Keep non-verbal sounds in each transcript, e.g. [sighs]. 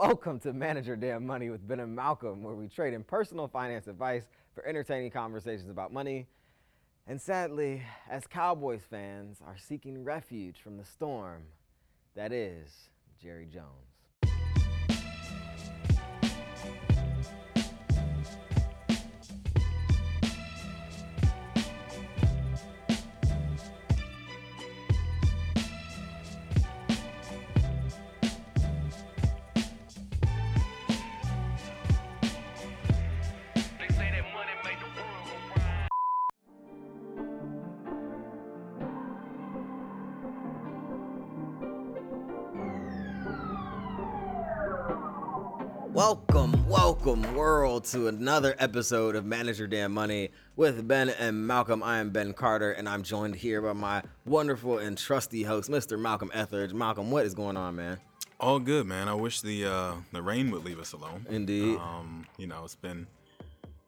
Welcome to Manage Your Damn Money with Ben and Malcolm, where we trade in personal finance advice for entertaining conversations about money. And sadly, as Cowboys fans are seeking refuge from the storm that is Jerry Jones. To another episode of Manage Your Damn Money with Ben and Malcolm. I am Ben Carter, and I'm joined here by my wonderful and trusty host, Mr. Malcolm Etheridge. Malcolm, what is going on, man? All good, man. I wish the uh, the rain would leave us alone. Indeed. Um, you know, it's been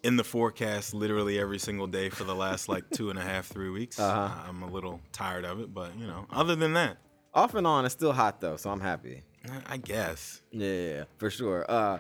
in the forecast literally every single day for the last like two and a half, three weeks. Uh-huh. I'm a little tired of it, but you know, other than that, Off and on, it's still hot though, so I'm happy. I- guess. Yeah, for sure. Uh,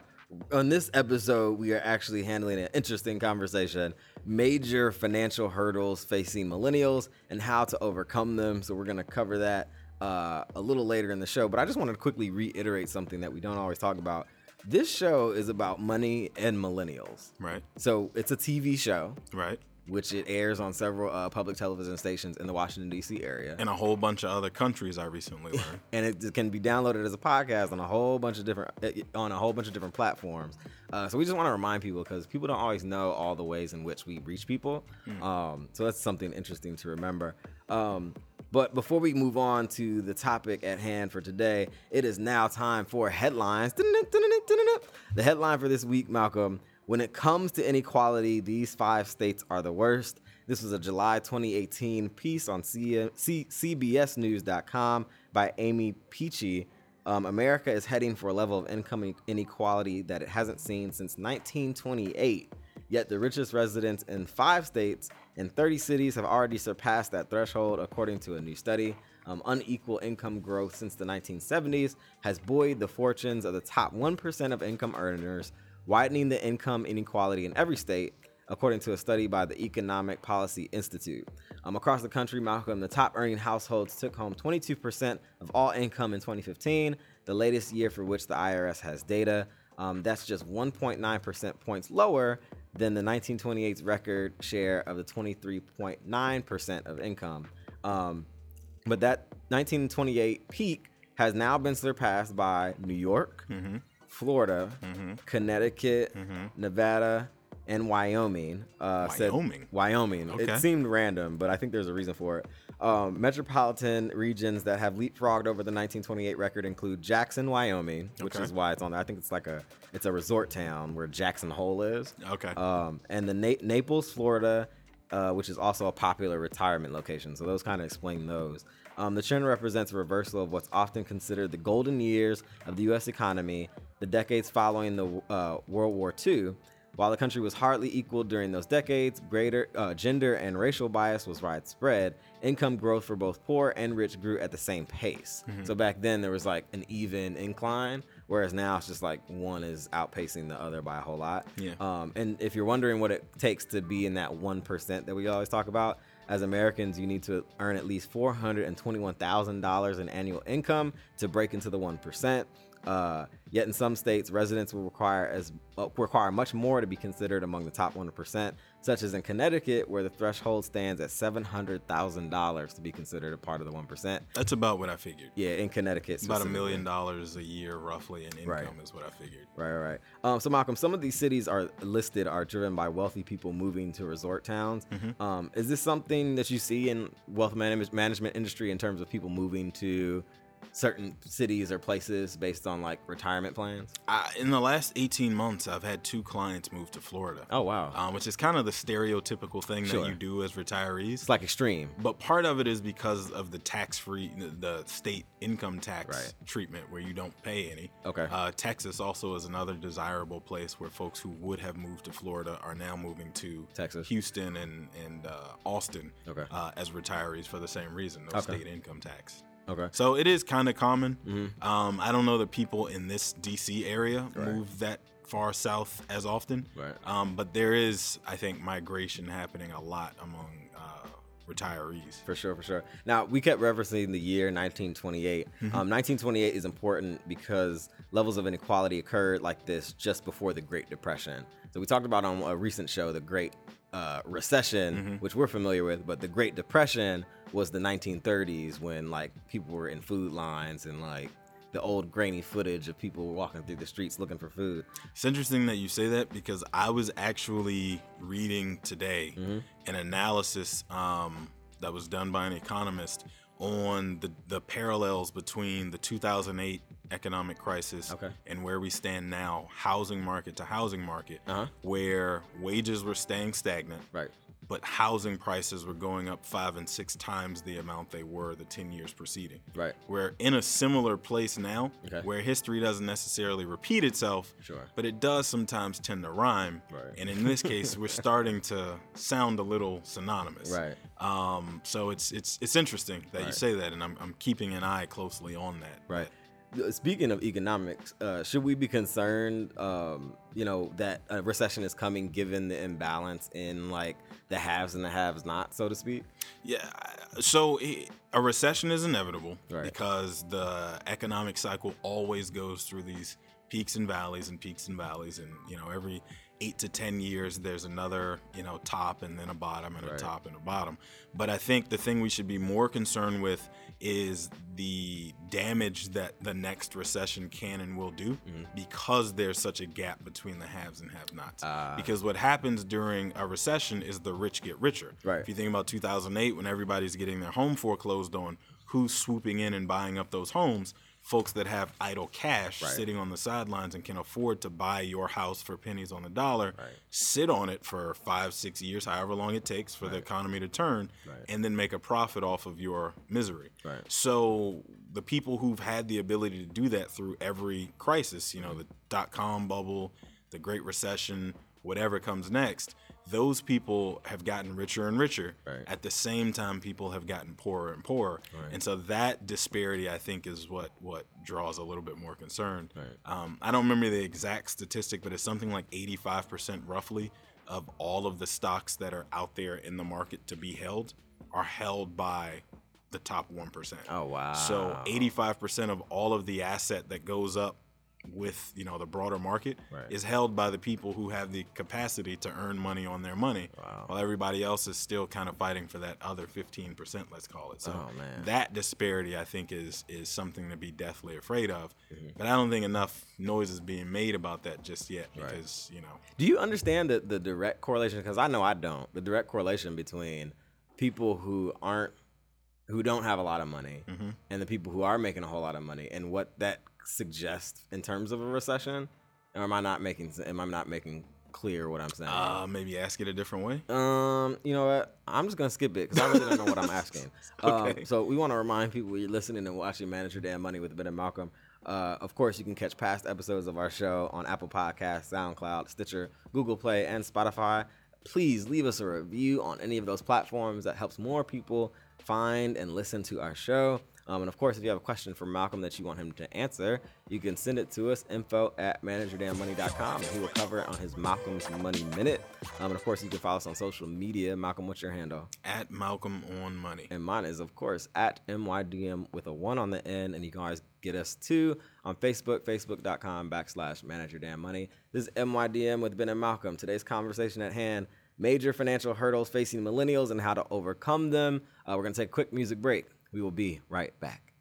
on this episode, we are actually handling an interesting conversation major financial hurdles facing millennials and how to overcome them. So, we're going to cover that uh, a little later in the show. But I just wanted to quickly reiterate something that we don't always talk about. This show is about money and millennials. Right. So, it's a TV show, Right. Which it airs on several uh, public television stations in the Washington, D.C. area. And a whole bunch of other countries I recently [laughs] learned. and it can be downloaded as a podcast on a whole bunch of different eh, on a whole bunch of different platforms. Uh, so we just want to remind people because people don't always know all the ways in which we reach people. Um, so that's something interesting to remember. Um, but before we move on to the topic at hand for today, it is now time for headlines. The headline for this week, Malcolm. When it comes to inequality, these five states are the worst. This was a July 2018 piece on C- C- CBSNews.com by Aimee Picchi. Um, America is heading for a level of income inequality that it hasn't seen since 1928. Yet the richest residents in five states and 30 cities have already surpassed that threshold, according to a new study. Um, unequal income growth since the 1970s has buoyed the fortunes of the top 1% of income earners, widening the income inequality in every state, according to a study by the Economic Policy Institute. Um, across the country, Malcolm, the top earning households took home 22% of all income in 2015, the latest year for which the IRS has data. Um, that's just 1.9% points lower than the 1928's record share of the 23.9% of income. Um, but that 1928 peak has now been surpassed by New York, Florida, Connecticut, Nevada, and Wyoming. Uh, said- Wyoming? Wyoming. Okay. It seemed random, but I think there's a reason for it. Um, metropolitan regions that have leapfrogged over the 1928 record include Jackson, Wyoming, which Okay. is why it's on there. I think it's like a it's a resort town where Jackson Hole is. Okay. Um, and the Na- Naples, Florida, uh, which is also a popular retirement location. So those kind of explain those. Um, the trend represents a reversal of what's often considered the golden years of the U.S. economy, the decades following the uh, World War II. While the country was hardly equal during those decades, greater uh, gender and racial bias was widespread. Income growth for both poor and rich grew at the same pace. So back then there was like an even incline, whereas now it's just like one is outpacing the other by a whole lot. Yeah. Um, and if you're wondering what it takes to be in that 1% that we always talk about, as Americans, you need to earn at least $421,000 in annual income to break into the 1%. Uh, yet in some states, residents will require as uh, require much more to be considered among the top 1%, such as in Connecticut, where the threshold stands at $700,000 to be considered a part of the 1%. That's about what I figured. Yeah, in Connecticut. About a million dollars a year, roughly, in income Right. is what I figured. Right, right. Um, so Malcolm, some of these cities are listed are driven by wealthy people moving to resort towns. Um, is this something that you see in wealth manage- management industry in terms of people moving to certain cities or places based on like retirement plans? In the last 18 months, I've had two clients move to Florida. Oh wow, Um, which is kind of the stereotypical thing Sure. that you do as retirees. it's like extreme. But part of it is because of the tax-free, the state income tax Right. treatment, where you don't pay any. Okay. Uh, Texas also is another desirable place where folks who would have moved to Florida are now moving to Texas. Houston, and and uh, Austin Okay. uh, as retirees for the same reason, no Okay. state income tax. Okay. So it is kind of common. Mhm. Um, I don't know that people in this DC area move that far south as often. Right. Um, but there is, I think, migration happening a lot among uh, retirees. For sure, for sure. Now we kept referencing the year 1928. Mm-hmm. Um, 1928 is important because levels of inequality occurred like this just before the Great Depression. So we talked about on a recent show the Great uh, Recession, Mm-hmm. which we're familiar with, but the Great Depression was the 1930s when like people were in food lines and like the old grainy footage of people walking through the streets looking for food. It's interesting that you say that because I was actually reading today Mm-hmm. an analysis um, that was done by an economist on the, the parallels between the 2008 economic crisis Okay. and where we stand now, housing market to housing market, Uh-huh. where wages were staying stagnant, Right. but housing prices were going up five and six times the amount they were the 10 years preceding. Right. We're in a similar place now Okay. where history doesn't necessarily repeat itself, Sure. but it does sometimes tend to rhyme. Right. And in this case, we're starting to sound a little synonymous. Right. Um, so it's it's it's interesting that you say that, and I'm, I'm keeping an eye closely on that. Right. Speaking of economics, uh, should we be concerned, um, you know, that a recession is coming given the imbalance in like the haves and the haves not, so to speak? Yeah. So a recession is inevitable Right. because the economic cycle always goes through these peaks and valleys and peaks and valleys, and you know every eight to ten years there's another you know top and then a bottom and Right. a top and a bottom. But I think the thing we should be more concerned with is the damage that the next recession can and will do Mm-hmm. because there's such a gap between the haves and have-nots. Ah. because what happens during a recession is the rich get richer. Right. If you think about 2008 when everybody's getting their home foreclosed on, who's swooping in and buying up those homes? Folks that have idle cash Right. sitting on the sidelines and can afford to buy your house for pennies on the dollar, Right. sit on it for five, six years, however long it takes for the economy to turn, Right. and then make a profit off of your misery. Right. So the people who've had the ability to do that through every crisis, you know, mm-hmm. the dot com bubble, the Great Recession, whatever comes next, those people have gotten richer and richer. Right. At the same time, people have gotten poorer and poorer. Right. And so that disparity, I think, is what what draws a little bit more concern. Right. Um, I don't remember the exact statistic, but it's something like 85% roughly of all of the stocks that are out there in the market to be held are held by the top 1%. Oh wow. So 85% of all of the asset that goes up with, you know, the broader market Right. is held by the people who have the capacity to earn money on their money. Wow. While everybody else is still kind of fighting for that other 15%, let's call it. So Oh, man. that disparity I think is is something to be deathly afraid of. Mm-hmm. But I don't think enough noise is being made about that just yet Right. because, you know, Do you understand the, the direct correlation? Because I know I don't. The direct correlation between people who aren't, who don't have a lot of money, Mm-hmm. and the people who are making a whole lot of money, and what that suggests in terms of a recession. Or am I not making? Am I not making clear what I'm saying? uh, maybe ask it a different way. Um, you know what? I'm just gonna skip it because I really don't know what I'm asking. [laughs] Okay. Um, so we want to remind people you're listening and watching Manage Your Damn Money with Ben and Malcolm. Uh, of course, you can catch past episodes of our show on Apple Podcasts, SoundCloud, Stitcher, Google Play, and Spotify. Please leave us a review on any of those platforms. That helps more people find and listen to our show. Um, and of course, if you have a question for Malcolm that you want him to answer, you can send it to us, info at manageyourdamnmoney.com, and he will cover it on his Malcolm's Money Minute. Um, and of course, you can follow us on social media. Malcolm, what's your handle? At Malcolm on Money. And mine is, of course, at MYDM with a one on the end. And you can always get us too on Facebook, facebook.com backslash manage your damn. This is MYDM with Ben and Malcolm. Today's conversation at hand major financial hurdles facing millennials and how to overcome them. Uh, we're going to take a quick music break. We will be right back.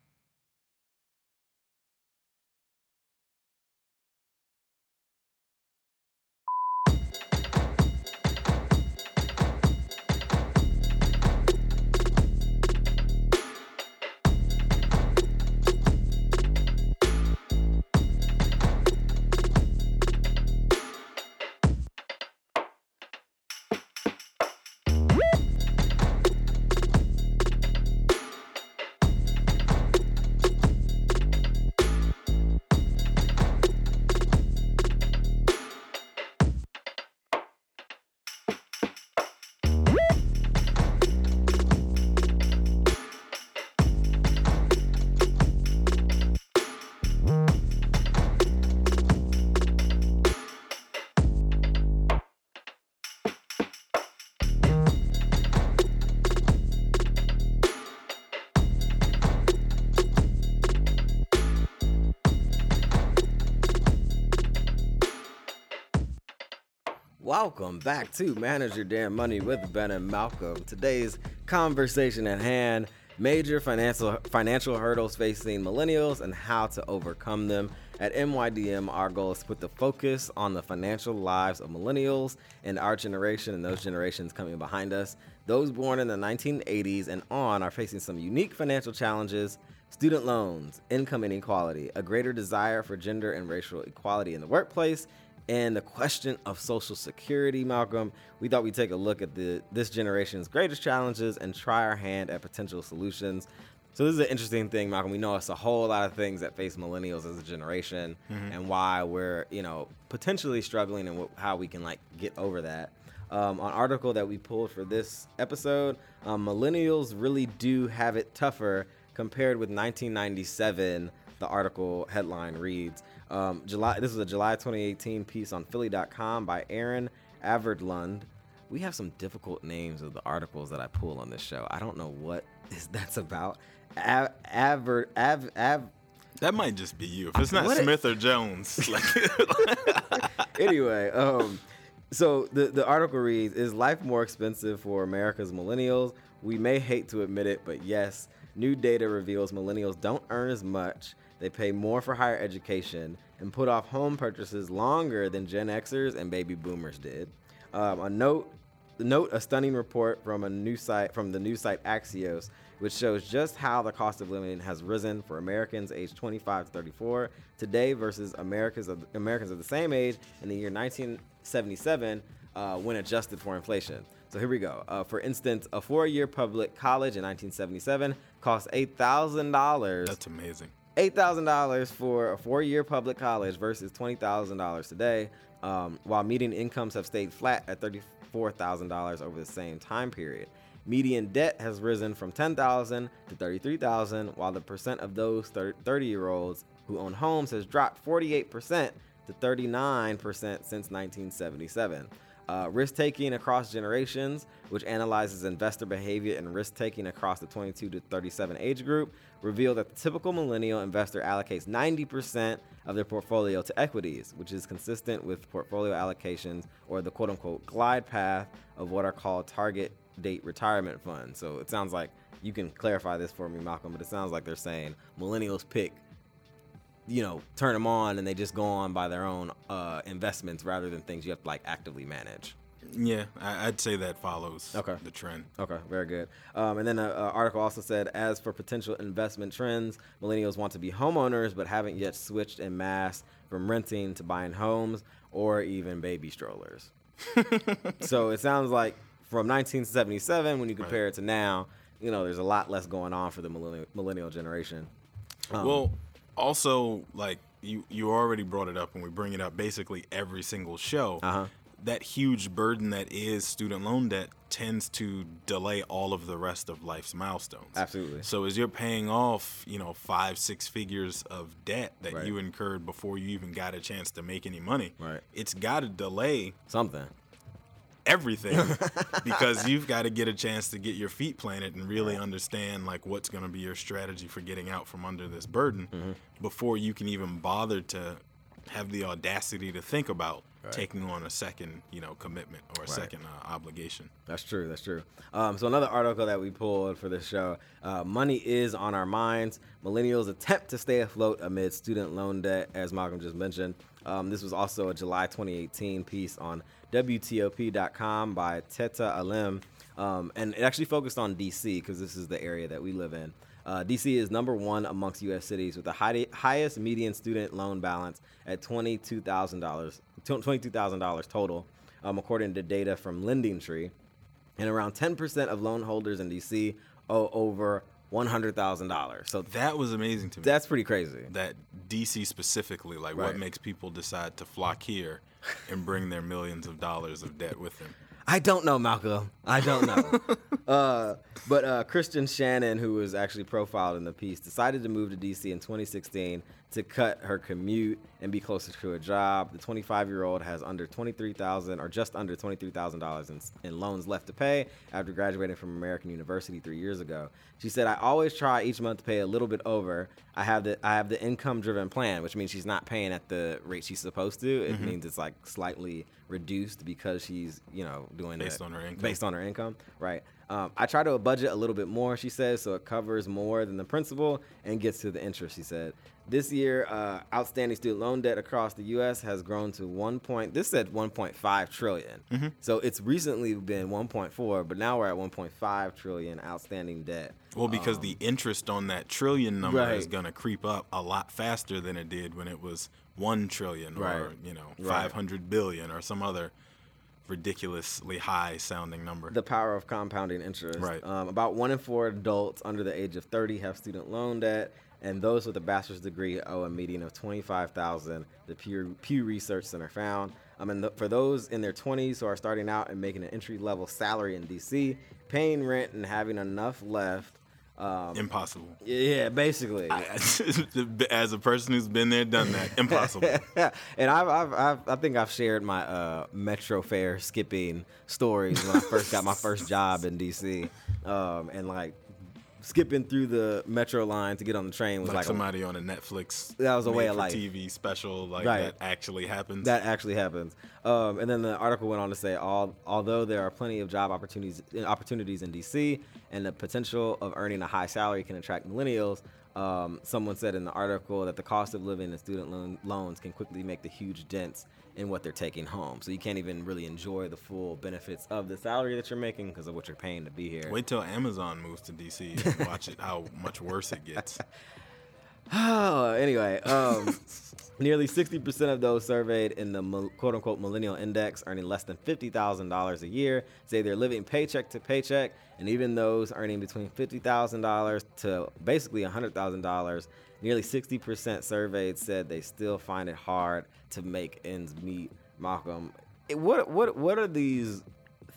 Welcome back to Manage Your Damn Money with Ben and Malcolm. Today's conversation at hand major financial financial hurdles facing millennials and how to overcome them. At MYDM, our goal is to put the focus on the financial lives of millennials and our generation and those generations coming behind us. Those born in the 1980s and on are facing some unique financial challenges student loans, income inequality, a greater desire for gender and racial equality in the workplace, and the question of social security, Malcolm, we thought we'd take a look at the this generation's greatest challenges and try our hand at potential solutions. So this is an interesting thing, Malcolm. We know it's a whole lot of things that face millennials as a generation, and why we're you know potentially struggling and wh- how we can like get over that. Um, an article that we pulled for this episode, um, millennials really do have it tougher compared with 1997 the article headline reads um, July. This is a July 2018 piece on Philly.com by Erin Arvedlund. We have some difficult names of the articles that I pull on this show. I don't know what [laughs] is that's about. Av, Aver, Av, Av, That might just be you. If it's not What it- Smith or Jones, [laughs] like [laughs] anyway, um, so the the article reads: Is life more expensive for America's millennials? We may hate to admit it, but yes, new data reveals millennials don't earn as much. They pay more for higher education and put off home purchases longer than Gen Xers and baby boomers did. Um, a note note a stunning report from a new site from the news site Axios, which shows just how the cost of living has risen for Americans aged 25 to 34 today versus Americans of, Americans of the same age in the year 1977 uh, when adjusted for inflation. So here we go. Uh, for instance, a four-year public college in 1977 cost eight thousand dollars that's amazing. Eight thousand dollars for a four-year public college versus twenty thousand dollars today, um, while median incomes have stayed flat at thirty-four thousand dollars over the same time period. Median debt has risen from ten thousand to thirty-three thousand, while the percent of those thirty-year-olds who own homes has dropped forty-eight percent to thirty-nine percent since 1977. Uh, risk taking across generations, which analyzes investor behavior and risk taking across the 22 to 37 age group, revealed that the typical millennial investor allocates 90% of their portfolio to equities, which is consistent with portfolio allocations or the quote unquote glide path of what are called target date retirement funds. So it sounds like you can clarify this for me, Malcolm, but it sounds like they're saying millennials pick you know, turn them on and they just go on by their own uh, investments rather than things you have to like actively manage. Yeah, I, I'd say that follows Okay. the trend. Okay, very good. Um, and then an article also said, as for potential investment trends, millennials want to be homeowners but haven't yet switched in mass from renting to buying homes or even baby strollers. [laughs] so it sounds like from 1977, when you compare it to now, you know, there's a lot less going on for the millennial, millennial generation. Um, well, also like you you already brought it up, and we bring it up basically every single show. Uh-huh. That huge burden that is student loan debt tends to delay all of the rest of life's milestones. Absolutely. So as you're paying off, you know, five, six figures of debt that Right. you incurred before you even got a chance to make any money, Right. it's got to delay Something. everything [laughs] because you've got to get a chance to get your feet planted and really understand like what's going to be your strategy for getting out from under this burden Mm-hmm. before you can even bother to have the audacity to think about taking on a second you know commitment or a second uh, obligation That's true. That's true. Um, so another article that we pulled for this show: uh, money is on our minds. Millennials attempt to stay afloat amid student loan debt, as Malcolm just mentioned. Um, this was also a July 2018 piece on WTOP.com by Teta Alim, um, and it actually focused on DC because this is the area that we live in. Uh, DC is number one amongst U.S. cities with the high, highest median student loan balance at twenty-two thousand dollars, twenty-two thousand dollars total, um, according to data from Lending Tree and around 10% of loan holders in DC owe over $100,000. So that was amazing to me that's pretty crazy. that dc specifically like Right. what makes people decide to flock here and bring their millions of dollars of debt with them I don't know, Malcolm. I don't know. [laughs] uh, but uh, Christian Shannon, who was actually profiled in the piece, decided to move to DC in 2016 to cut her commute and be closer to a job. The 25 year old has under 23,000 or just under 23,000 dollars in, in loans left to pay after graduating from American University three years ago. She said, "I always try each month to pay a little bit over. I have the I have the income driven plan, which means she's not paying at the rate she's supposed to. It mm-hmm. means it's like slightly reduced because she's you know doing Based on her income. based on her income, right?" Um, I try to budget a little bit more, she says, so it covers more than the principal and gets to the interest. She said, this year, uh, outstanding student loan debt across the U.S. has grown to one point. This said 1.5 trillion. Mm-hmm. So it's recently been 1.4, but now we're at 1.5 trillion outstanding debt. Well, because the interest on that trillion number is Um, going to creep up a lot faster than it did when it was one trillion or you know Right. five hundred billion or some other ridiculously high sounding number. The power of compounding interest. Right. Um, about one in four adults under the age of 30 have student loan debt, and those with a bachelor's degree owe a median of 25,000. The Pew, Pew Research Center found. I mean, the, for those in their 20s who are starting out and making an entry level salary in DC, paying rent and having enough left. Um, impossible. yeah, basically. [laughs] As a person who's been there, done that, impossible. [laughs] and I've, I've, I've, I think I've shared my uh, metro fare skipping stories when I first got my first job in DC, um, and like skipping through the metro line to get on the train was like, like, a- somebody on a Netflix That was a way of life. TV special like Right. that actually happens. that actually happens. Um, and then the article went on to say, all, although there are plenty of job opportunities opportunities in DC, and the potential of earning a high salary can attract millennials. Um, someone said in the article that the cost of living and student loan, loans can quickly make the huge dents in what they're taking home. So you can't even really enjoy the full benefits of the salary that you're making because of what you're paying to be here. Wait till Amazon moves to DC and [laughs] watch it how much worse it gets. [sighs] Oh, anyway, um, [laughs] nearly 60% of those surveyed in the quote unquote millennial index earning less than $50,000 a year say they're living paycheck to paycheck. And even those earning between $50,000 to basically $100,000, nearly 60% surveyed said they still find it hard to make ends meet. Malcolm, eh, what, what, what are these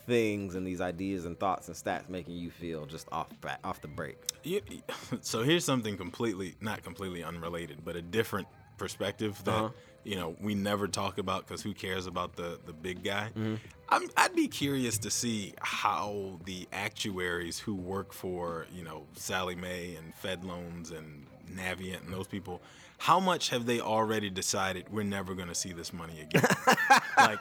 things and these ideas and thoughts and stats making you feel just off, ba- off the break? You- [laughs] so here's something completely not completely unrelated but a different perspective that Uh-huh. you know we never talk about because who cares about the the big guy Mm-hmm. I'm, i'd be curious to see how the actuaries who work for you know Sallie Mae and fed loans and navient and those people how much have they already decided we're never going to see this money again [laughs] like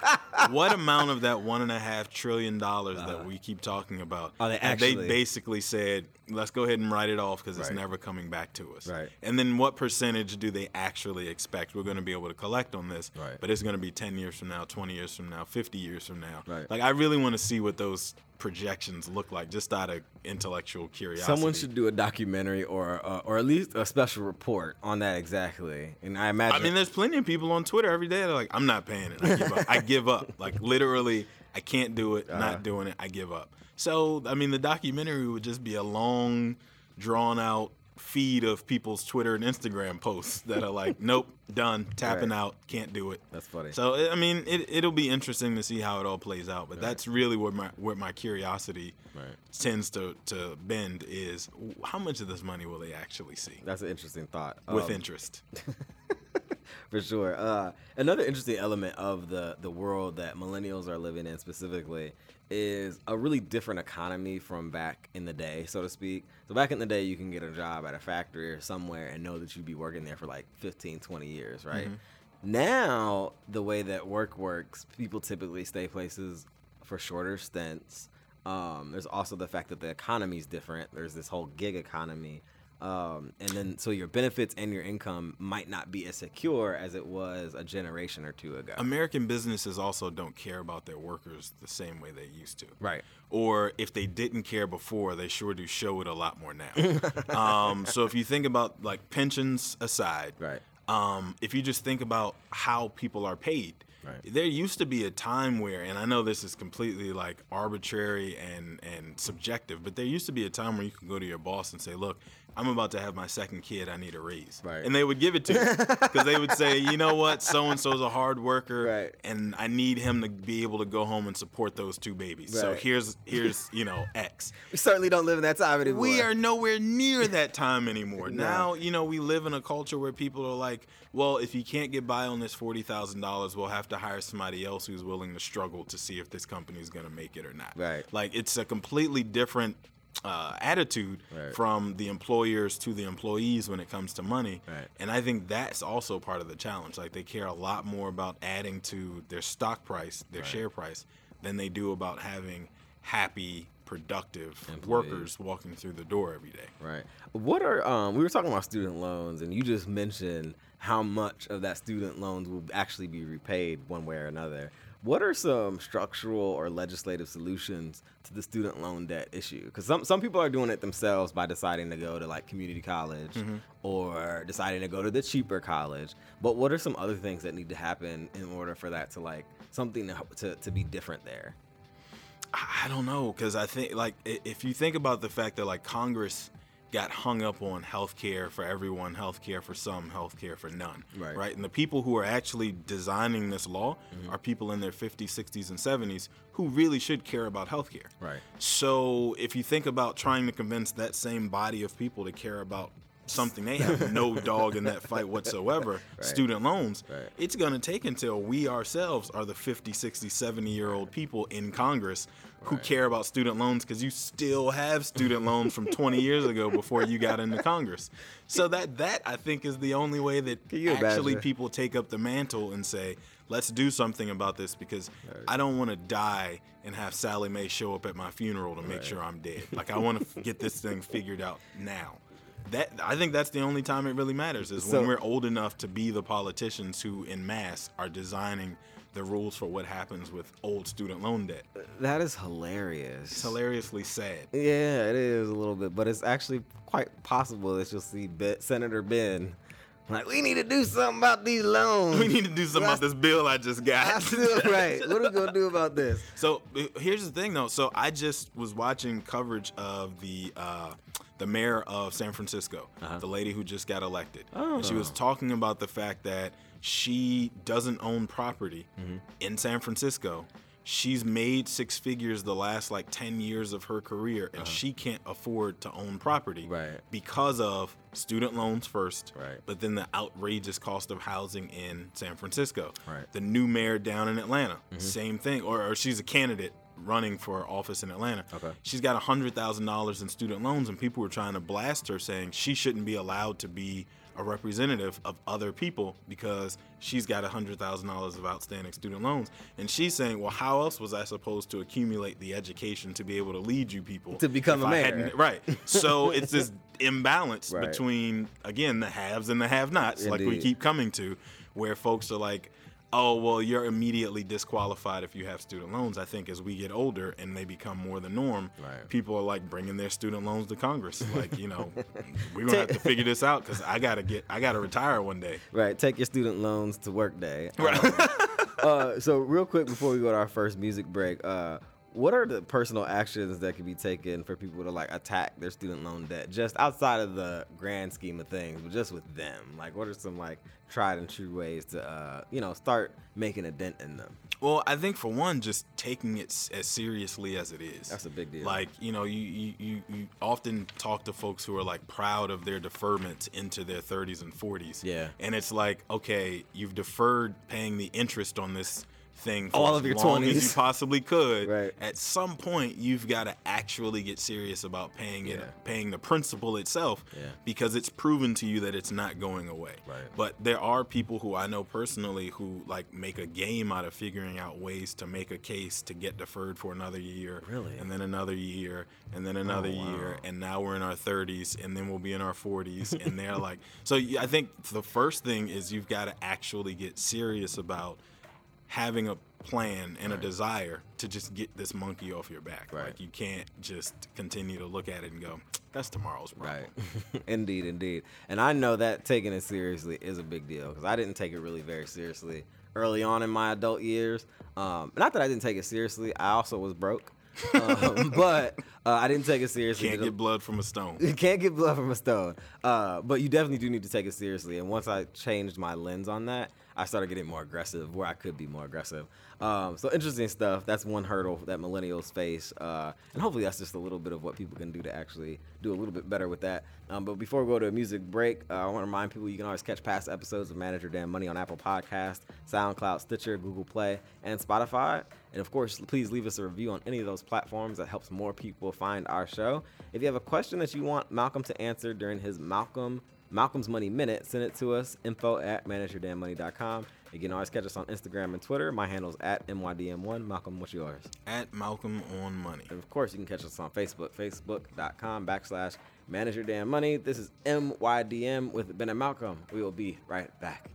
what amount of that one and a half trillion dollars that uh, we keep talking about Are they have they basically said let's go ahead and write it off because it's never coming back to us Right. and then what percentage do they actually expect we're going to be able to collect on this Right. but it's going to be 10 years from now 20 years from now 50 years from now Right. like i really want to see what those projections look like just out of intellectual curiosity Someone should do a documentary or uh, or at least a special report on that exactly. And I imagine. I mean, there's plenty of people on Twitter every day that are like, I'm not paying it. I give up. I give up. [laughs] Like literally, I can't do it. Uh-huh. Not doing it. I give up. So I mean, the documentary would just be a long, drawn out feed of people's Twitter and Instagram posts that are like, [laughs] nope, done, tapping Right. out, can't do it. That's funny. So I mean, it it'll be interesting to see how it all plays out. But that's really where my where my curiosity Right. tends to to bend is how much of this money will they actually see That's an interesting thought. with Um, interest. [laughs] for sure. Uh, another interesting element of the the world that millennials are living in specifically is a really different economy from back in the day, so to speak. So back in the day, you can get a job at a factory or somewhere and know that you'd be working there for like 15, 20 years, right? Now, the way that work works, people typically stay places for shorter stints. Um, there's also the fact that the economy is different. There's this whole gig economy. Um, and then so your benefits and your income might not be as secure as it was a generation or two ago. American businesses also don't care about their workers the same way they used to. Right. Or if they didn't care before, they sure do show it a lot more now. [laughs] um, so if you think about like pensions aside, Right. um, if you just think about how people are paid, Right. there used to be a time where, and I know this is completely like arbitrary and and subjective, but there used to be a time where you could go to your boss and say, "Look, I'm about to have my second kid. I need a raise. Right. And they would give it to you [laughs] because they would say, you know what, so and so's a hard worker, Right. and I need him to be able to go home and support those two babies. So here's [laughs] here's you know X. We certainly don't live in that time anymore. We are nowhere near that time anymore. [laughs] No. Now, you know, we live in a culture where people are like, well, if you can't get by on this $40,000, we'll have to hire somebody else who's willing to struggle to see if this company is going to make it or not. Right. Like, it's a completely different uh, attitude Right. from the employers to the employees when it comes to money. Right. And I think that's also part of the challenge. Like, they care a lot more about adding to their stock price, their share price, than they do about having happy, productive workers walking through the door every day. Right. What are um we were talking about student loans and you just mentioned how much of that student loans will actually be repaid one way or another. What are some structural or legislative solutions to the student loan debt issue? Because some, some people are doing it themselves by deciding to go to like community college mm-hmm. or deciding to go to the cheaper college. But what are some other things that need to happen in order for that to like something to, to, to be different there? I I don't know because I think like if you think about the fact that like Congress got hung up on health care for everyone, health care for some, health care for none. Right. Right. And the people who are actually designing this law mm-hmm. are people in their 50s, 60s, and 70s who really should care about health care. Right. So if you think about trying to convince that same body of people to care about something they have no [laughs] dog in that fight whatsoever, student loans, Right. it's going to take until we ourselves are the 50, 60, 70 year old people in Congress who care about student loans because you still have student loans from 20 years ago before you got into Congress. So that that I think is the only way that actually imagine? people take up the mantle and say, let's do something about this because I don't want to die and have Sallie Mae show up at my funeral to make sure I'm dead. Like I want to get this thing figured out now. That I think that's the only time it really matters is So- when we're old enough to be the politicians who, in mass, are designing the rules for what happens with old student loan debt. That is hilarious. It's hilariously sad. Yeah, it is a little bit, but it's actually quite possible that you'll see Ben, Senator Ben like, we need to do something about these loans. [laughs] We need to do something about this bill I just got. [laughs] Absolutely right. What are we gonna do about this? [laughs] So uh, here's the thing, though. So I just was watching coverage of the uh, the mayor of San Francisco, the lady who just got elected, and she was talking about the fact that she doesn't own property mm-hmm. in San Francisco. She's made six figures the last like 10 years of her career, and uh-huh. she can't afford to own property Right. because of student loans first, Right. but then the outrageous cost of housing in San Francisco. Right. The new mayor down in Atlanta, mm-hmm. same thing. Or, or she's a candidate running for office in Atlanta. Okay. She's got $100,000 in student loans, and people were trying to blast her saying she shouldn't be allowed to be a representative of other people because she's got $100,000 of outstanding student loans. And she's saying, well, how else was I supposed to accumulate the education to be able to lead you people? To become a mayor. Right. So [laughs] it's this imbalance Right. between, again, the haves and the have nots, like we keep coming to, where folks are like, oh, well, you're immediately disqualified if you have student loans. I think as we get older and they become more the norm, Right. people are like bringing their student loans to Congress. Like, you know, [laughs] we're gonna have to figure this out because I gotta get, I gotta retire one day. Right. Take your student loans to work day. Right. uh, so real quick before we go to our first music break, uh, what are the personal actions that can be taken for people to like attack their student loan debt, just outside of the grand scheme of things, but just with them? Like, what are some like tried and true ways to, uh, you know, start making a dent in them? Well, I think for one, just taking it as seriously as it is. That's a big deal. Like, you know, you, you, you, you often talk to folks who are like proud of their deferments into their 30s and 40s. Yeah. And it's like, okay, you've deferred paying the interest on this thing for All as of your long as you possibly could. Right. At some point, you've got to actually get serious about paying it, Yeah. paying the principal itself, Yeah. because it's proven to you that it's not going away. Right. But there are people who I know personally who like make a game out of figuring out ways to make a case to get deferred for another year, Really? and then another year, and then another Oh, wow. year, and now we're in our 30s, and then we'll be in our 40s, and they're like, [laughs] so I think the first thing is you've got to actually get serious about having a plan and a desire to just get this monkey off your back. Right. Like you can't just continue to look at it and go, that's tomorrow's problem. Right. [laughs] indeed, indeed. And I know that taking it seriously is a big deal because I didn't take it really very seriously early on in my adult years. Um, not that I didn't take it seriously. I also was broke. Um, [laughs] but uh, I didn't take it seriously. Can't get blood from a stone. you [laughs] can't get blood from a stone. Uh, but you definitely do need to take it seriously. And once I changed my lens on that, I started getting more aggressive where I could be more aggressive. Um, so interesting stuff. That's one hurdle that millennials face. Uh, and hopefully that's just a little bit of what people can do to actually do a little bit better with that. Um, but before we go to a music break, uh, I want to remind people you can always catch past episodes of Manage Your Damn Money on Apple Podcast, SoundCloud, Stitcher, Google Play, and Spotify. And of course, please leave us a review on any of those platforms. That helps more people find our show. If you have a question that you want Malcolm to answer during his Malcolm Malcolm's Money Minute, send it to us, info at manageyourdamnmoney.com. You can always catch us on Instagram and Twitter. My handle's at MYDM1. Malcolm, what's yours? At Malcolm on Money. And of course, you can catch us on Facebook, facebook.com backslash manage your damn. This is MYDM with Ben and Malcolm. We will be right back.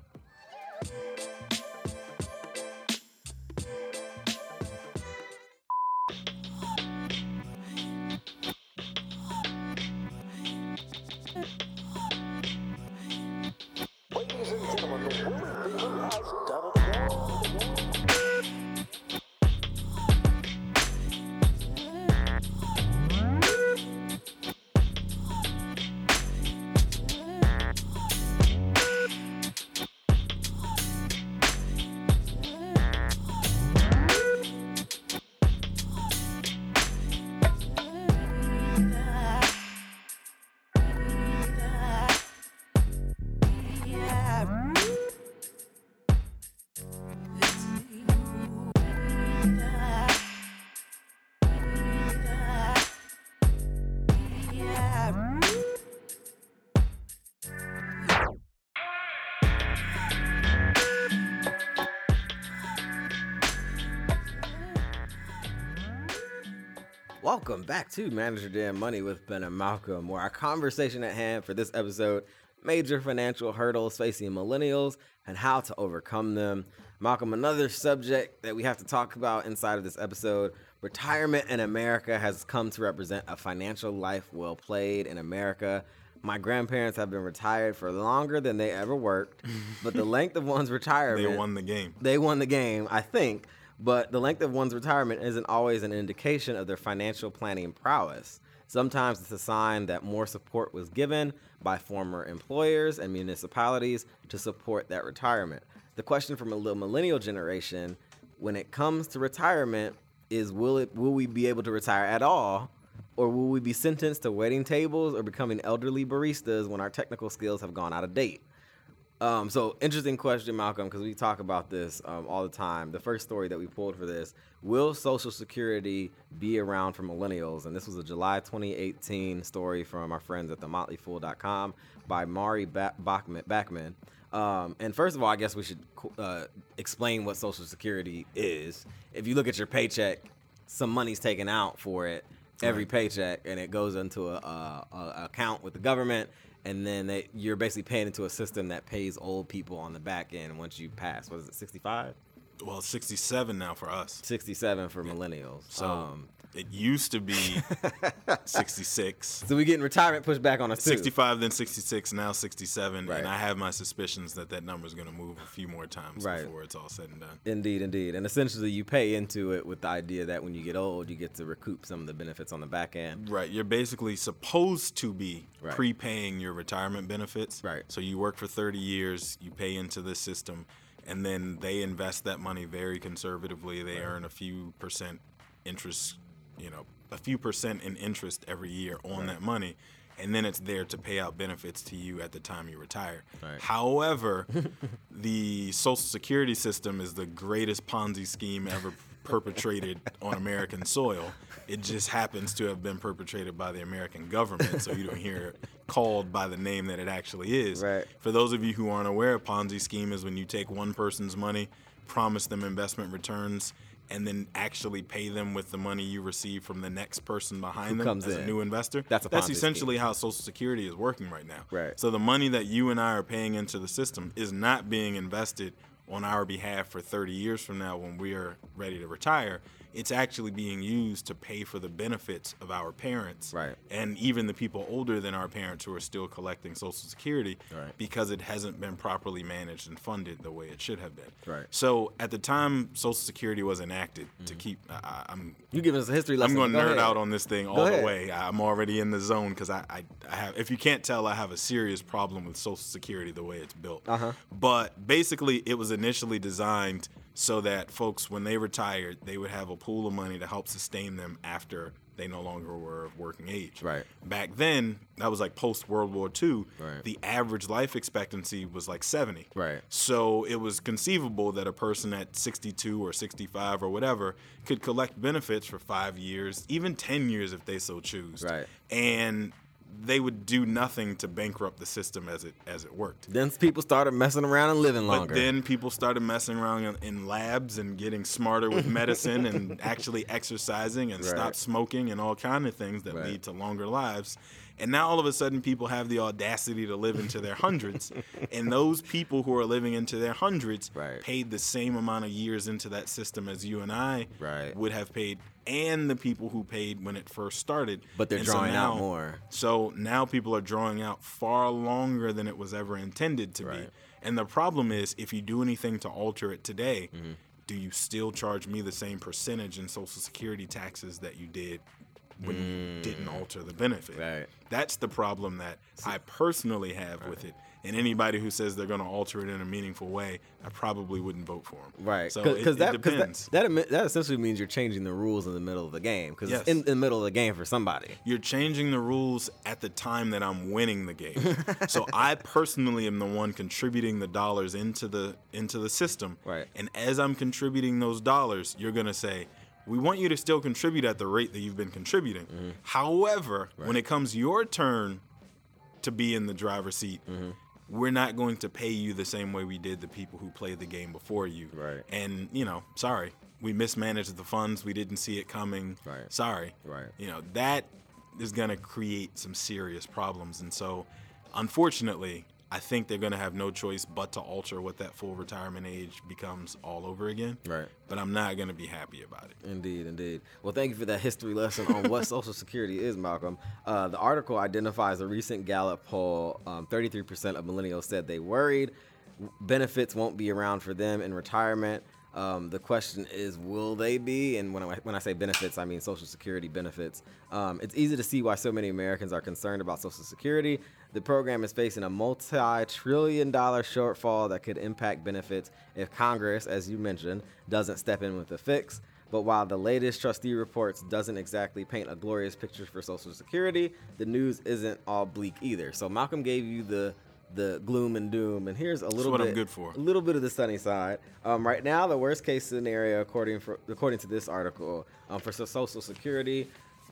Welcome back to Manage Your Damn Money with Ben and Malcolm, where our conversation at hand for this episode major financial hurdles facing millennials and how to overcome them. Malcolm, another subject that we have to talk about inside of this episode retirement in America has come to represent a financial life well played in America. My grandparents have been retired for longer than they ever worked, but the [laughs] length of one's retirement They won the game. they won the game, I think, but the length of one's retirement isn't always an indication of their financial planning prowess. Sometimes it's a sign that more support was given by former employers and municipalities to support that retirement. The question from a little millennial generation when it comes to retirement is will it will we be able to retire at all or will we be sentenced to waiting tables or becoming elderly baristas when our technical skills have gone out of date? Um, so interesting question, Malcolm, because we talk about this um, all the time. The first story that we pulled for this: Will Social Security be around for millennials? And this was a July 2018 story from our friends at themotleyfool.com by Maurie ba- Bachman. Backman. Um, and first of all, I guess we should uh, explain what Social Security is. If you look at your paycheck, some money's taken out for it every paycheck, and it goes into a, a, a account with the government, and then they, you're basically paying into a system that pays old people on the back end once you pass. What is it, 65? Well, 67 now for us. 67 for millennials. So um, it used to be [laughs] 66. so we getting retirement pushed back on us too. 65, then 66, now 67. Right. And I have my suspicions that that number is going to move a few more times Right. before it's all said and done. Indeed, indeed. And essentially, you pay into it with the idea that when you get old, you get to recoup some of the benefits on the back end. Right. You're basically supposed to be Right. prepaying your retirement benefits. Right. So you work for 30 years, you pay into this system, and then they invest that money very conservatively. They earn a few percent interest, you know, a few percent in interest every year on that money. And then it's there to pay out benefits to you at the time you retire. Right. However, [laughs] the Social Security system is the greatest Ponzi scheme ever perpetrated on American [laughs] soil. It just happens to have been perpetrated by the American government, so you don't hear it [laughs] called by the name that it actually is. Right. For those of you who aren't aware, a Ponzi scheme is when you take one person's money, promise them investment returns, and then actually pay them with the money you receive from the next person behind Who them comes as a new investor. That's a That's essentially how Social Security is working right now. Right. So the money that you and I are paying into the system is not being invested on our behalf for 30 years from now when we are ready to retire. It's actually being used to pay for the benefits of our parents Right. and even the people older than our parents who are still collecting Social Security Right. because it hasn't been properly managed and funded the way it should have been. Right. So at the time Social Security was enacted to keep, I, I'm You giving us a history I'm going to nerd ahead. out on this thing all the way. I'm already in the zone because I, I, I have. If you can't tell, I have a serious problem with Social Security the way it's built. Uh-huh. But basically, it was initially designed so that folks, when they retired, they would have a pool of money to help sustain them after they no longer were of working age. Right. Back then, that was like post World War II. Right. The average life expectancy was like 70. Right. So it was conceivable that a person at 62 or 65 or whatever could collect benefits for five years, even 10 years if they so choose. Right. And they would do nothing to bankrupt the system as it as it worked. Then people started messing around and living longer. But then people started messing around in, in labs and getting smarter with medicine and [laughs] actually exercising and Right. stop smoking and all kind of things that Right. lead to longer lives. And now all of a sudden people have the audacity to live into their hundreds. [laughs] and those people who are living into their hundreds Right. paid the same amount of years into that system as you and I Right. would have paid and the people who paid when it first started. But they're And so drawing out more. so now people are drawing out far longer than it was ever intended to be. And the problem is, if you do anything to alter it today, Mm-hmm. do you still charge me the same percentage in Social Security taxes that you did when you didn't alter the benefit? Mm. Right. That's the problem that I personally have with it. And anybody who says they're going to alter it in a meaningful way, I probably wouldn't vote for them. Right, So because it, that, it 'cause that depends. that emi- that essentially means you're changing the rules in the middle of the game because Yes. it's in the middle of the game for somebody. you're changing the rules at the time that I'm winning the game. [laughs] so I personally am the one contributing the dollars into the into the system. Right. And as I'm contributing those dollars, you're gonna say, we want you to still contribute at the rate that you've been contributing. Mm-hmm. However, when it comes your turn to be in the driver's seat, Mm-hmm. we're not going to pay you the same way we did the people who played the game before you. Right. And you know, sorry, we mismanaged the funds. We didn't see it coming. Right. Sorry. Right. You know that is going to create some serious problems, and so, unfortunately, I think they're going to have no choice but to alter what that full retirement age becomes all over again. Right. But I'm not going to be happy about it. Indeed, indeed. Well, thank you for that history lesson on what [laughs] Social Security is, Malcolm. Uh, the article identifies a recent Gallup poll. Um, 33% of millennials said they worried benefits won't be around for them in retirement. Um, the question is, will they be? And when I, when I say benefits, I mean Social Security benefits. Um, it's easy to see why so many Americans are concerned about Social Security. The program is facing a multi trillion dollar shortfall that could impact benefits if Congress, as you mentioned, doesn't step in with a fix. But while the latest trustee reports doesn't exactly paint a glorious picture for Social Security, the news isn't all bleak either. So Malcolm gave you the the gloom and doom, and here's a little what I'm bit, good for. a little bit of the sunny side. Um, right now, the worst case scenario, according for, according to this article, um, for so- Social Security,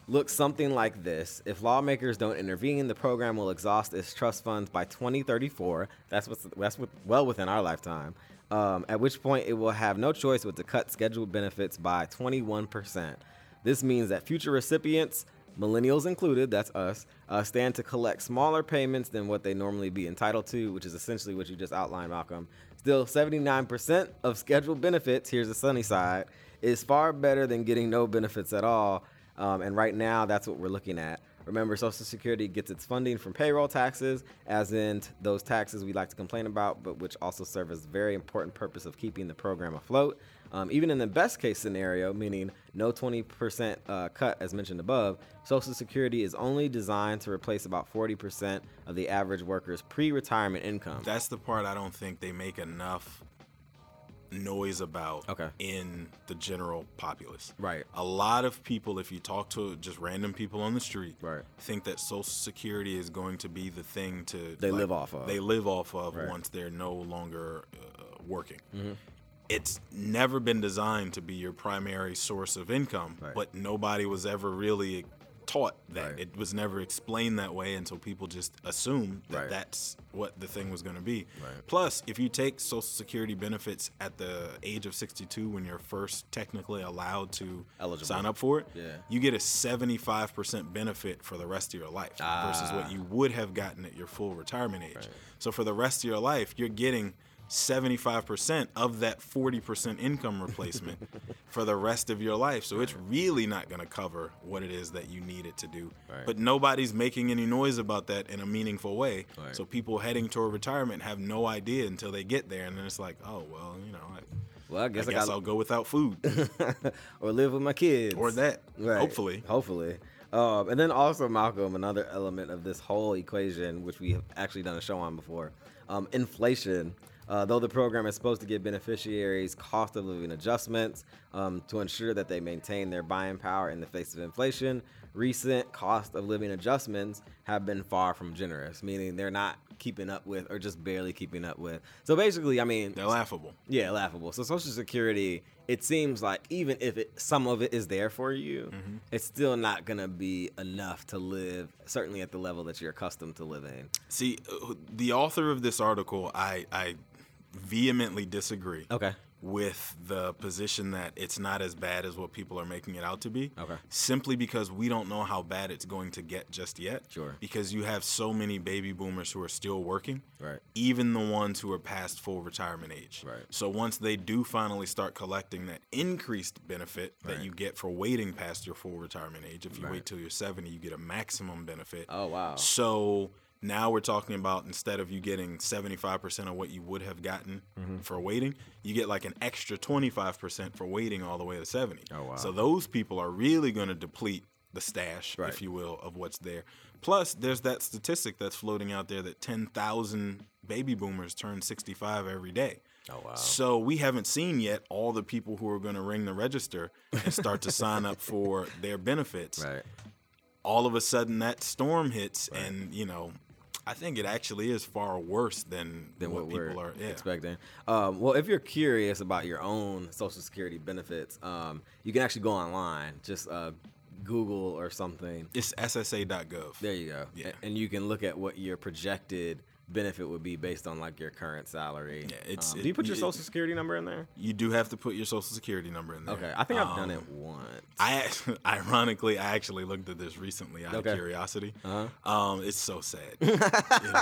looks something like this: If lawmakers don't intervene, the program will exhaust its trust funds by 2034. That's what's that's with, well within our lifetime. Um, at which point, it will have no choice but to cut scheduled benefits by 21 percent. This means that future recipients millennials included, that's us, uh, stand to collect smaller payments than what they normally be entitled to, which is essentially what you just outlined, Malcolm. Still, 79% of scheduled benefits, here's the sunny side, is far better than getting no benefits at all. Um, and right now, that's what we're looking at. Remember, Social Security gets its funding from payroll taxes, as in those taxes we like to complain about, but which also serve as a very important purpose of keeping the program afloat. Um, even in the best case scenario, meaning no 20% uh, cut as mentioned above, Social Security is only designed to replace about 40% of the average worker's pre retirement income. That's the part I don't think they make enough noise about Okay. in the general populace. Right. A lot of people, if you talk to just random people on the street, Right. think that Social Security is going to be the thing to They live off of. They live off of Right. Mm-hmm. once they're no longer uh, working. It's never been designed to be your primary source of income, Right. but nobody was ever really taught that. Right. It was never explained that way until people just assumed that Right. that's what the thing was going to be. Right. Plus, if you take Social Security benefits at the age of 62 when you're first technically allowed to Eligible. sign up for it, Yeah. you get a 75% benefit for the rest of your life versus Ah. what you would have gotten at your full retirement age. So for the rest of your life, you're getting 75% of that 40% income replacement [laughs] for the rest of your life. So it's really not going to cover what it is that you need it to do. Right. But nobody's making any noise about that in a meaningful way. Right. So people heading toward retirement have no idea until they get there. And then it's like, oh, well, you know, I, Well, I I guess guess, I, got I'll go without food [laughs] or live with my kids or that. Right. Hopefully. Hopefully. Um, and then also, Malcolm, another element of this whole equation, which we have actually done a show on before, um, inflation. Uh, though the program is supposed to give beneficiaries cost of living adjustments um, to ensure that they maintain their buying power in the face of inflation, recent cost of living adjustments have been far from generous, meaning they're not keeping up with or just barely keeping up with. So basically, I mean, They're laughable. yeah, laughable. So Social Security, it seems like even if it some of it is there for you, Mm-hmm. it's still not gonna be enough to live, certainly at the level that you're accustomed to living. See, uh, the author of this article, I, I vehemently disagree Okay. with the position that it's not as bad as what people are making it out to be. Okay. Simply because we don't know how bad it's going to get just yet. Sure. Because you have so many baby boomers who are still working. Right. Even the ones who are past full retirement age. Right. So once they do finally start collecting that increased benefit that Right. you get for waiting past your full retirement age, if you Right. wait till you're 70, you get a maximum benefit. Oh wow. So now we're talking about instead of you getting 75% of what you would have gotten Mm-hmm. for waiting, you get like an extra 25% for waiting all the way to 70. Oh, wow. So those people are really going to deplete the stash, Right. if you will, of what's there. Plus, there's that statistic that's floating out there that 10,000 baby boomers turn 65 every day. Oh wow. So we haven't seen yet all the people who are going to ring the register and start to sign up for their benefits [laughs] Right. all of a sudden that storm hits and you know i think it actually is far worse than, Than what, what, people are yeah. expecting. Um, well, if you're curious about your own Social Security benefits, um, you can actually go online. Just uh, Google or something. it's ssa.gov There you go. Yeah. And you can look at what your projected benefit would be based on like your current salary. Yeah, it's- Um, it- do you put your it- social security number in there? you do have to put your social security number in there Okay, I think I've done Um, it once. I [laughs] ironically, I actually looked at this recently out Okay. of curiosity. Uh-huh. Um, it's so sad. it,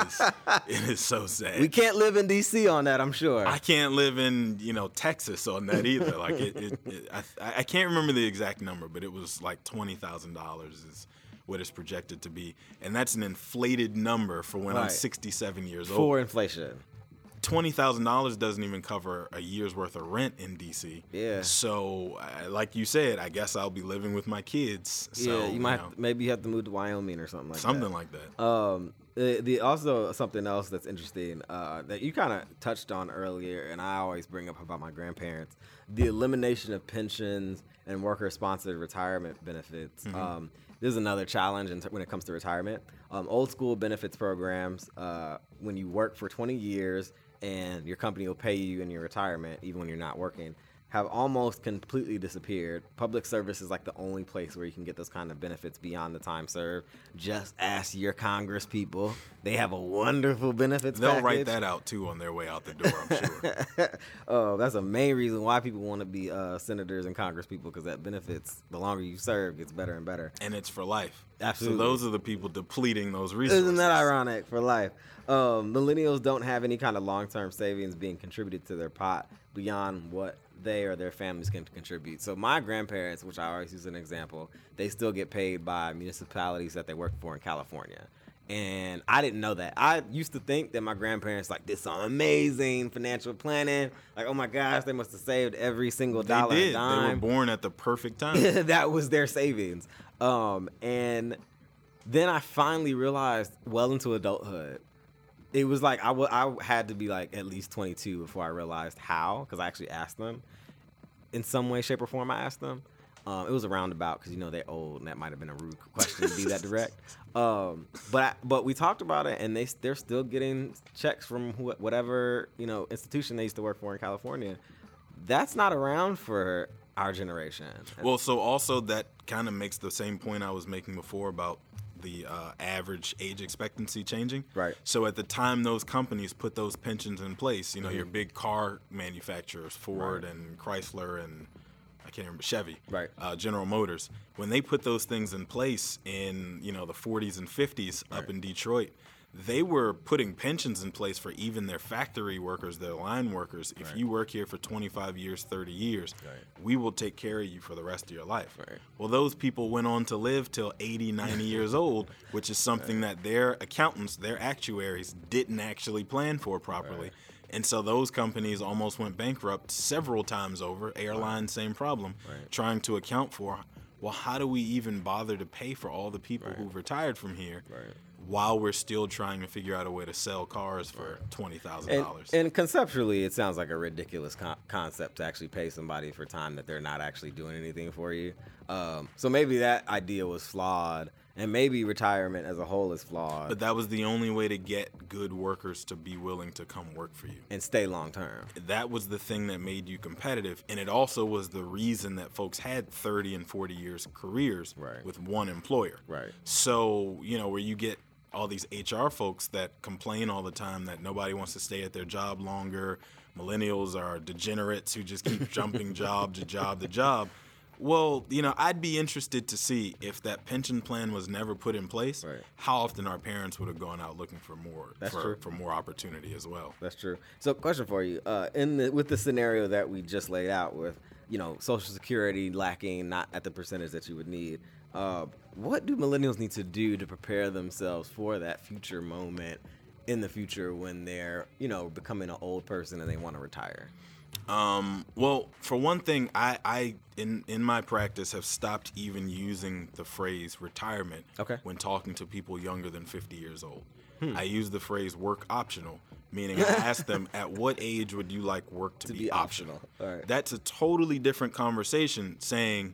is, it is so sad. we can't live in DC on that, I'm sure. I can't live in you know Texas on that either. Like it, it, it I, I can't remember the exact number, but it was like twenty thousand dollars is what it's projected to be, and that's an inflated number for when I'm sixty seven years for old. For inflation. Twenty thousand dollars doesn't even cover a year's worth of rent in DC. Yeah. So, like you said, I guess I'll be living with my kids. So, yeah, you might know, maybe you have to move to Wyoming or something like something that. like that. Um, the, the also something else that's interesting uh, that you kind of touched on earlier, and I always bring up about my grandparents: the elimination of pensions and worker-sponsored retirement benefits. Um, this is another challenge when it comes to retirement. Um, old school benefits programs, uh, when you work for 20 years and your company will pay you in your retirement, even when you're not working, have almost completely disappeared. Public service is like the only place where you can get those kind of benefits beyond the time served. Just ask your Congress people; they have a wonderful benefits. They'll write that out too on their way out the door. I'm sure. [laughs] oh, that's a main reason why people want to be uh, senators and Congress people because that benefits the longer you serve gets better and better. and it's for life. Absolutely. So those are the people depleting those resources. Isn't that ironic for life? Um, millennials don't have any kind of long-term savings being contributed to their pot beyond what they or their families can contribute. So my grandparents, which I always use as an example, they still get paid by municipalities that they work for in California. And I didn't know that. I used to think that my grandparents like did some amazing financial planning. Like, oh my gosh, they must have saved every single They dollar. and did. They were born at the perfect [laughs] time. that was their savings. Um, and then I finally realized, well into adulthood, it was like I I had to be like at least 22 before I realized how, because I actually asked them in some way, shape, or form. I asked them. Um, it was a roundabout because you know they're old, and that might have been a rude question to be that direct. [laughs] Um, but I, but we talked about it, and they they're still getting checks from wh- whatever you know institution they used to work for in California. That's not around for our generation. well, so also that kind of makes the same point I was making before about the uh, average age expectancy changing. Right. So at the time those companies put those pensions in place, you know, your big car manufacturers, Ford Right. and Chrysler and I can't remember Chevy, Right. Uh, General Motors, when they put those things in place in you know the 40s and 50s up in Detroit, they were putting pensions in place for even their factory workers, their line workers. If Right. you work here for 25 years, 30 years, Right. we will take care of you for the rest of your life. Right. Well, those people went on to live till 80, 90 years [laughs] old, which is something that their accountants, their actuaries didn't actually plan for properly. And so those companies almost went bankrupt several times over. Airlines, same problem, trying to account for, well, how do we even bother to pay for all the people who've retired from here Right. While we're still trying to figure out a way to sell cars for $20,000? and conceptually, it sounds like a ridiculous con- concept to actually pay somebody for time that they're not actually doing anything for you. Um, so maybe that idea was flawed, and maybe retirement as a whole is flawed but that was the only way to get good workers to be willing to come work for you. and stay long term. that was the thing that made you competitive and it also was the reason that folks had 30 and 40 years careers Right. with one employer Right. so you know where you get all these hr folks that complain all the time that nobody wants to stay at their job longer millennials are degenerates who just keep [laughs] jumping job to job to job well you know i'd be interested to see if that pension plan was never put in place Right. how often our parents would have gone out looking for more for, for more opportunity as well That's true. So, question for you: uh, in the with the scenario that we just laid out, with you know Social Security lacking, not at the percentage that you would need, uh, what do millennials need to do to prepare themselves for that future moment in the future when they're you know becoming an old person and they want to retire? Um, well, for one thing, I, I in in my practice have stopped even using the phrase retirement Okay. when talking to people younger than 50 years old. Hmm. I use the phrase work optional, meaning [laughs] I ask them at what age would you like work to, To be, be optional? optional. All right. That's a totally different conversation saying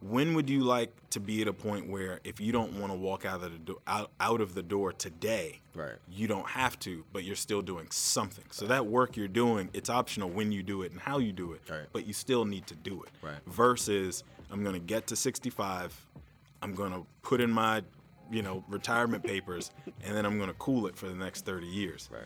when would you like to be at a point where if you don't want to walk out of the door out, out of the door today Right. you don't have to but you're still doing something so that work you're doing it's optional when you do it and how you do it Right. but you still need to do it Right. versus i'm going to get to 65 i'm going to put in my you know retirement papers and then i'm going to cool it for the next 30 years Right.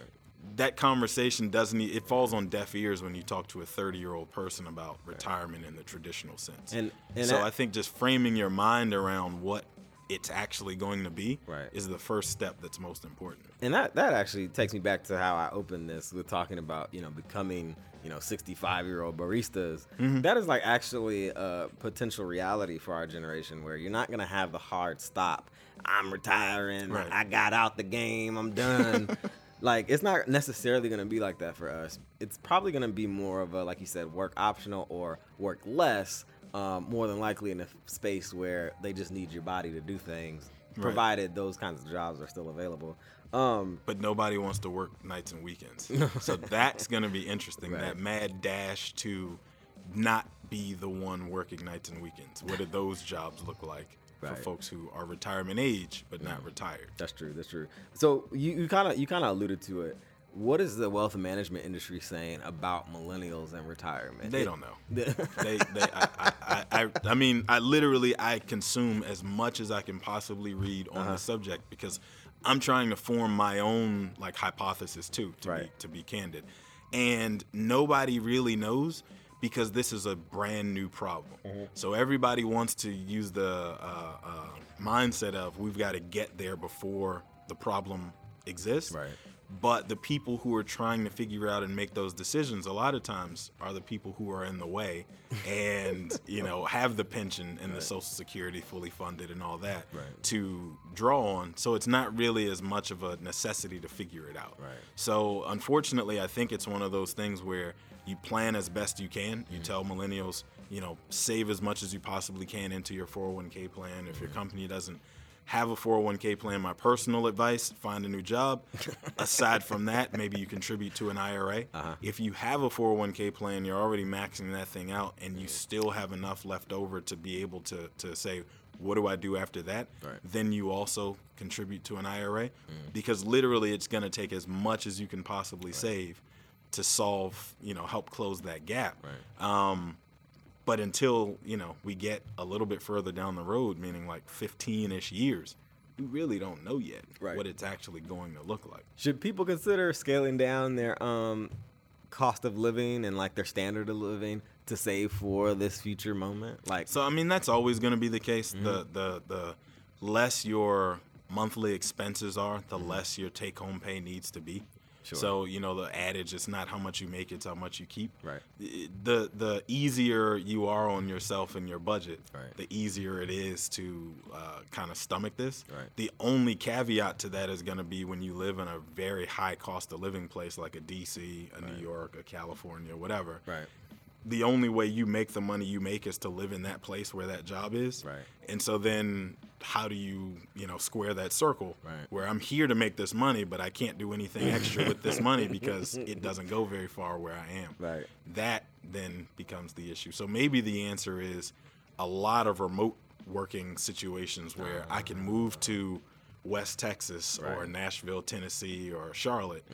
That conversation doesn't it falls on deaf ears when you talk to a 30 year old person about retirement in the traditional sense And- and so that- i think just framing your mind around what it's actually going to be Right. is the first step that's most important And that that actually takes me back to how I opened this with talking about you know becoming you know 65 year old baristas. Mm-hmm. That is like actually a potential reality for our generation where you're not gonna have the hard stop. I'm retiring. Right. I got out the game. I'm done. [laughs] like it's not necessarily gonna be like that for us. It's probably gonna be more of a like you said work optional or work less. Um, more than likely in a space where they just need your body to do things, Right. provided those kinds of jobs are still available. Um, but nobody wants to work nights and weekends. [laughs] so that's going to be interesting. Right. That mad dash to not be the one working nights and weekends. What do those jobs look like Right. Mm-hmm. folks who are retirement age but not retired? That's true. That's true. So you kind of you kind of alluded to it. What is the wealth management industry saying about millennials and retirement? They It- don't know. they, [laughs] they, I, I, I, I, mean, I literally, I consume as much as I can possibly read on Uh-huh. the subject because I'm trying to form my own like hypothesis too, to be to be candid, and nobody really knows because this is a brand new problem. Mm-hmm. So everybody wants to use the uh, uh, mindset of we've got to get there before the problem exists. Right. But the people who are trying to figure out and make those decisions a lot of times are the people who are in the way [laughs] and, you know, have the pension and the social security fully funded and all that Right. to draw on. So it's not really as much of a necessity to figure it out. Right. So unfortunately, I think it's one of those things where you plan as best you can. You mm-hmm. tell millennials, you know, save as much as you possibly can into your 401k plan. If your mm-hmm. company doesn't have a 401k plan, my personal advice, find a new job. [laughs] Aside from that, maybe you contribute to an IRA. Uh-huh. If you have a 401k plan, you're already maxing that thing out and you mm-hmm. still have enough left over to be able to, to say, what do I do after that? Right. Then you also contribute to an IRA because literally it's going to take as much as you can possibly save to solve, you know, help close that gap. Right. Um, but until you know we get a little bit further down the road, meaning like 15ish years, we really don't know yet Right. what it's actually going to look like. Should people consider scaling down their um cost of living and like their standard of living to save for this future moment? Like So I mean that's always going to be the case. Mm-hmm. The the the less your monthly expenses are, the less your take home pay needs to be. Sure. So, you know, the adage it's not how much you make, it's how much you keep. Right. The the easier you are on yourself and your budget, Right. the easier it is to uh, kind of stomach this. Right. The only caveat to that is going to be when you live in a very high cost of living place like a DC, a New York, a California, whatever Right. The only way you make the money you make is to live in that place where that job is. Right. And so then how do you, you know, square that circle Right. where I'm here to make this money, but I can't do anything extra with this money [laughs] because it doesn't go very far where I am. Right. That then becomes the issue. So maybe the answer is a lot of remote working situations where I can move to West Texas or Right. Mm-hmm. Nashville, Tennessee, or Charlotte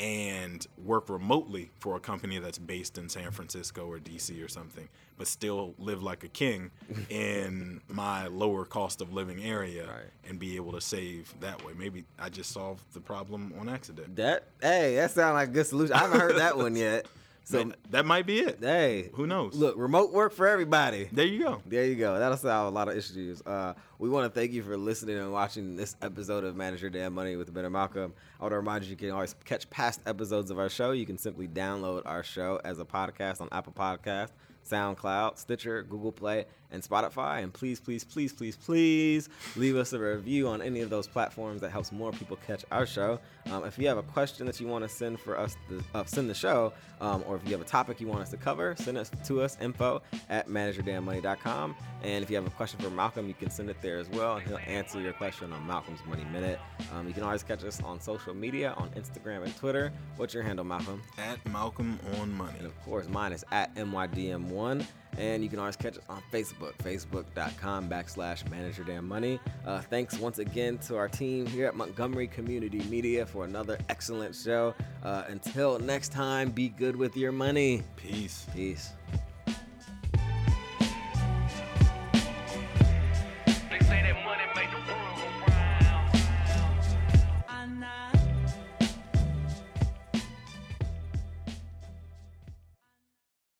and work remotely for a company that's based in San Francisco or DC or something, but still live like a king [laughs] in my lower cost of living area Right. and be able to save that way. Maybe I just solved the problem on accident. That hey, that sounds like a good solution. I haven't heard that one yet. So Man, that might be it. hey, Who knows? Look, remote work for everybody. There you go. There you go. That'll solve a lot of issues. Uh, we want to thank you for listening and watching this episode of Manage Your Damn Money with Ben and Malcolm. I want to remind you you can always catch past episodes of our show. You can simply download our show as a podcast on Apple Podcast, SoundCloud, Stitcher, Google Play, and Spotify. And please, please, please, please, please leave us a review on any of those platforms. That helps more people catch our show. Um, if you have a question that you want to send for us, to, uh, send the show, um, or if you have a topic you want us to cover, send us to us info at manageyourdamnmoney.com. And if you have a question for Malcolm, you can send it there as well, and he'll answer your question on Malcolm's Money Minute. Um, you can always catch us on social media on Instagram and Twitter. What's your handle, Malcolm? At Malcolm on Money. And of course, mine is at MYDM1. And you can always catch us on Facebook, facebook.com backslash manage your damn money. Uh, thanks once again to our team here at Montgomery Community Media for another excellent show. Uh, until next time, be good with your money. Peace. Peace.